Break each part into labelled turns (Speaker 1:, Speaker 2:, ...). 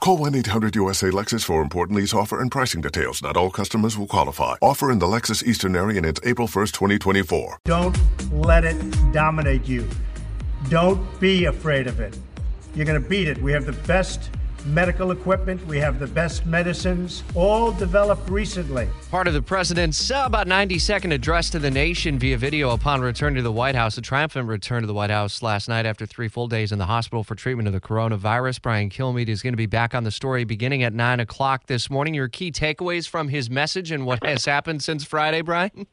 Speaker 1: Call 1-800-USA-LEXUS for important lease offer and pricing details. Not all customers will qualify. Offer in the Lexus Eastern area and it's April 1st, 2024.
Speaker 2: Don't let it dominate you. Don't be afraid of it. You're going to beat it. We have the best medical equipment. We have the best medicines, all developed recently.
Speaker 3: Part of the president's uh, about 90 second address to the nation via video upon return to the White House. A triumphant return to the White House last night after three full days in the hospital for treatment of the coronavirus. Brian Kilmeade is going to be back on the story beginning at 9 o'clock this morning. Your key takeaways from his message and what has happened since Friday, Brian?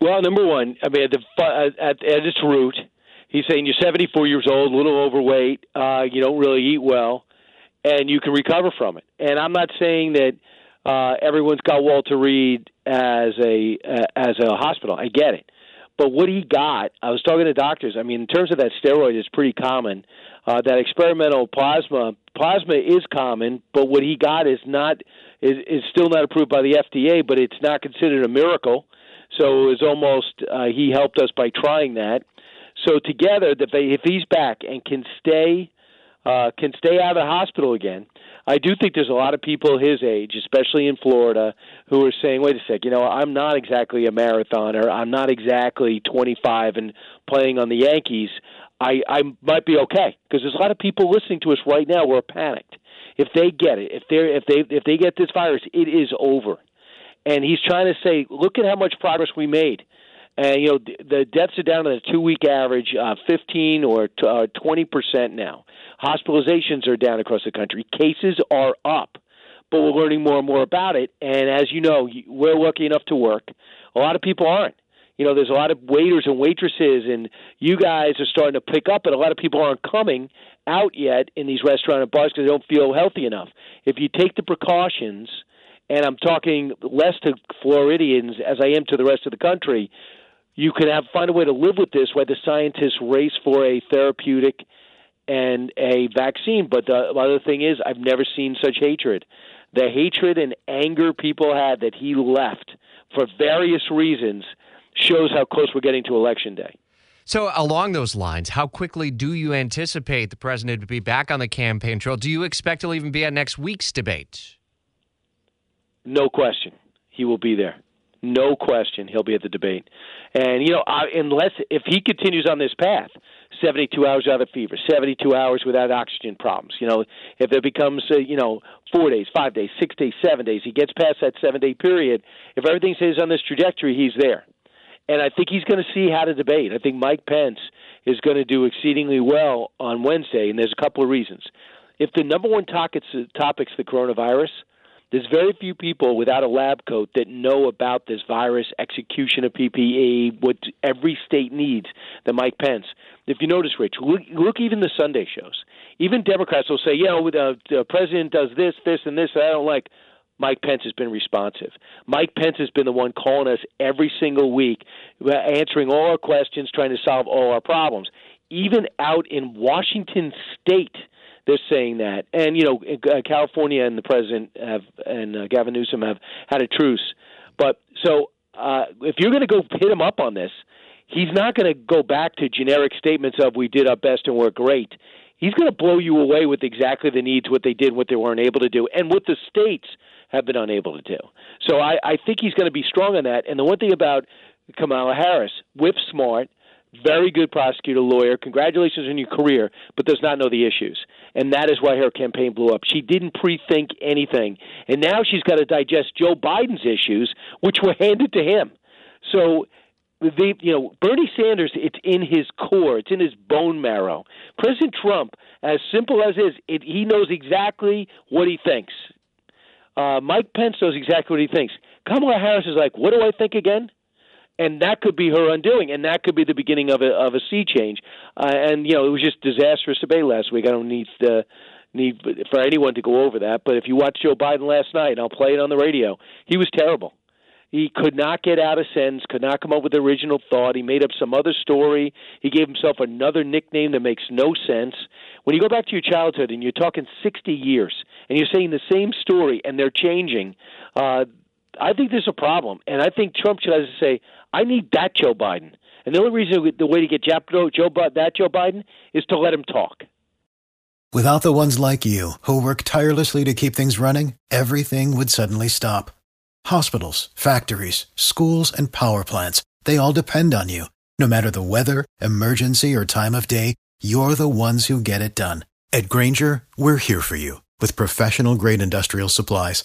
Speaker 4: Well, number one, I mean, at, the, at, at its root, he's saying you're 74 years old, a little overweight, uh, you don't really eat well and you can recover from it. And I'm not saying that uh, everyone's got Walter Reed as a uh, as a hospital. I get it, but what he got, I was talking to doctors. I mean, in terms of that steroid, it's pretty common. Uh, that experimental plasma plasma is common, but what he got is not is, is still not approved by the FDA, but it's not considered a miracle. So it was almost uh, he helped us by trying that. So together, if he's back and can stay uh, can stay out of the hospital again. I do think there's a lot of people his age, especially in Florida, who are saying, "Wait a sec, you know, I'm not exactly a marathoner. I'm not exactly 25 and playing on the Yankees. I I might be okay because there's a lot of people listening to us right now who are panicked. If they get it, if they if they if they get this virus, it is over." And he's trying to say, "Look at how much progress we made." And you know the deaths are down to the two-week average, uh, 15 or uh, 20 percent now. Hospitalizations are down across the country. Cases are up, but we're learning more and more about it. And as you know, we're lucky enough to work. A lot of people aren't. You know, there's a lot of waiters and waitresses, and you guys are starting to pick up, but a lot of people aren't coming out yet in these restaurant and bars because they don't feel healthy enough. If you take the precautions, and I'm talking less to Floridians as I am to the rest of the country, you can have find a way to live with this while the scientists race for a therapeutic and a vaccine. But the other thing is, I've never seen such hatred. The hatred and anger people had that he left for various reasons shows how close we're getting to election day.
Speaker 3: So, along those lines, how quickly do you anticipate the president to be back on the campaign trail? Do you expect he'll even be at next week's debate?
Speaker 4: No question. He will be there. No question. He'll be at the debate. And, you know, unless if he continues on this path, 72 hours without a fever, 72 hours without oxygen problems. You know, if it becomes, uh, you know, four days, five days, six days, seven days, he gets past that seven day period. If everything stays on this trajectory, he's there. And I think he's going to see how to debate. I think Mike Pence is going to do exceedingly well on Wednesday, and there's a couple of reasons. If the number one topic's, topic's the coronavirus – there's very few people without a lab coat that know about this virus, execution of PPE, what every state needs that Mike Pence. If you notice, Rich, look, look even the Sunday shows. Even Democrats will say, know, the, uh, the president does this, this, and this. I don't like. Mike Pence has been responsive. Mike Pence has been the one calling us every single week, uh, answering all our questions, trying to solve all our problems. Even out in Washington State, they're saying that. And you know, uh, California and the president have and uh, Gavin Newsom have had a truce. But so uh, if you're going to go hit him up on this, he's not going to go back to generic statements of "we did our best and we're great." He's going to blow you away with exactly the needs, what they did, what they weren't able to do, and what the states have been unable to do. So I, I think he's going to be strong on that. And the one thing about Kamala Harris, whip smart, very good prosecutor, lawyer. Congratulations on your career, but does not know the issues. And that is why her campaign blew up. She didn't pre think anything. And now she's got to digest Joe Biden's issues, which were handed to him. So the you know Bernie Sanders, it's in his core, it's in his bone marrow. President Trump, as simple as is, it, he knows exactly what he thinks. Uh, Mike Pence knows exactly what he thinks. Kamala Harris is like, what do I think again? And that could be her undoing, and that could be the beginning of a of a sea change. Uh, and you know, it was just disastrous debate last week. I don't need to need for anyone to go over that, but if you watch Joe Biden last night, and I'll play it on the radio, he was terrible. He could not get out of sentence, could not come up with the original thought. He made up some other story. He gave himself another nickname that makes no sense. When you go back to your childhood and you're talking 60 years and you're saying the same story and they're changing, uh, I think there's a problem. And I think Trump should have to say, I need that Joe Biden. And the only reason, the way to get Joe, Joe, that Joe Biden is to let him talk.
Speaker 5: Without the ones like you, who work tirelessly to keep things running, everything would suddenly stop. Hospitals, factories, schools, and power plants, they all depend on you. No matter the weather, emergency, or time of day, you're the ones who get it done. At Grainger, we're here for you with professional grade industrial supplies.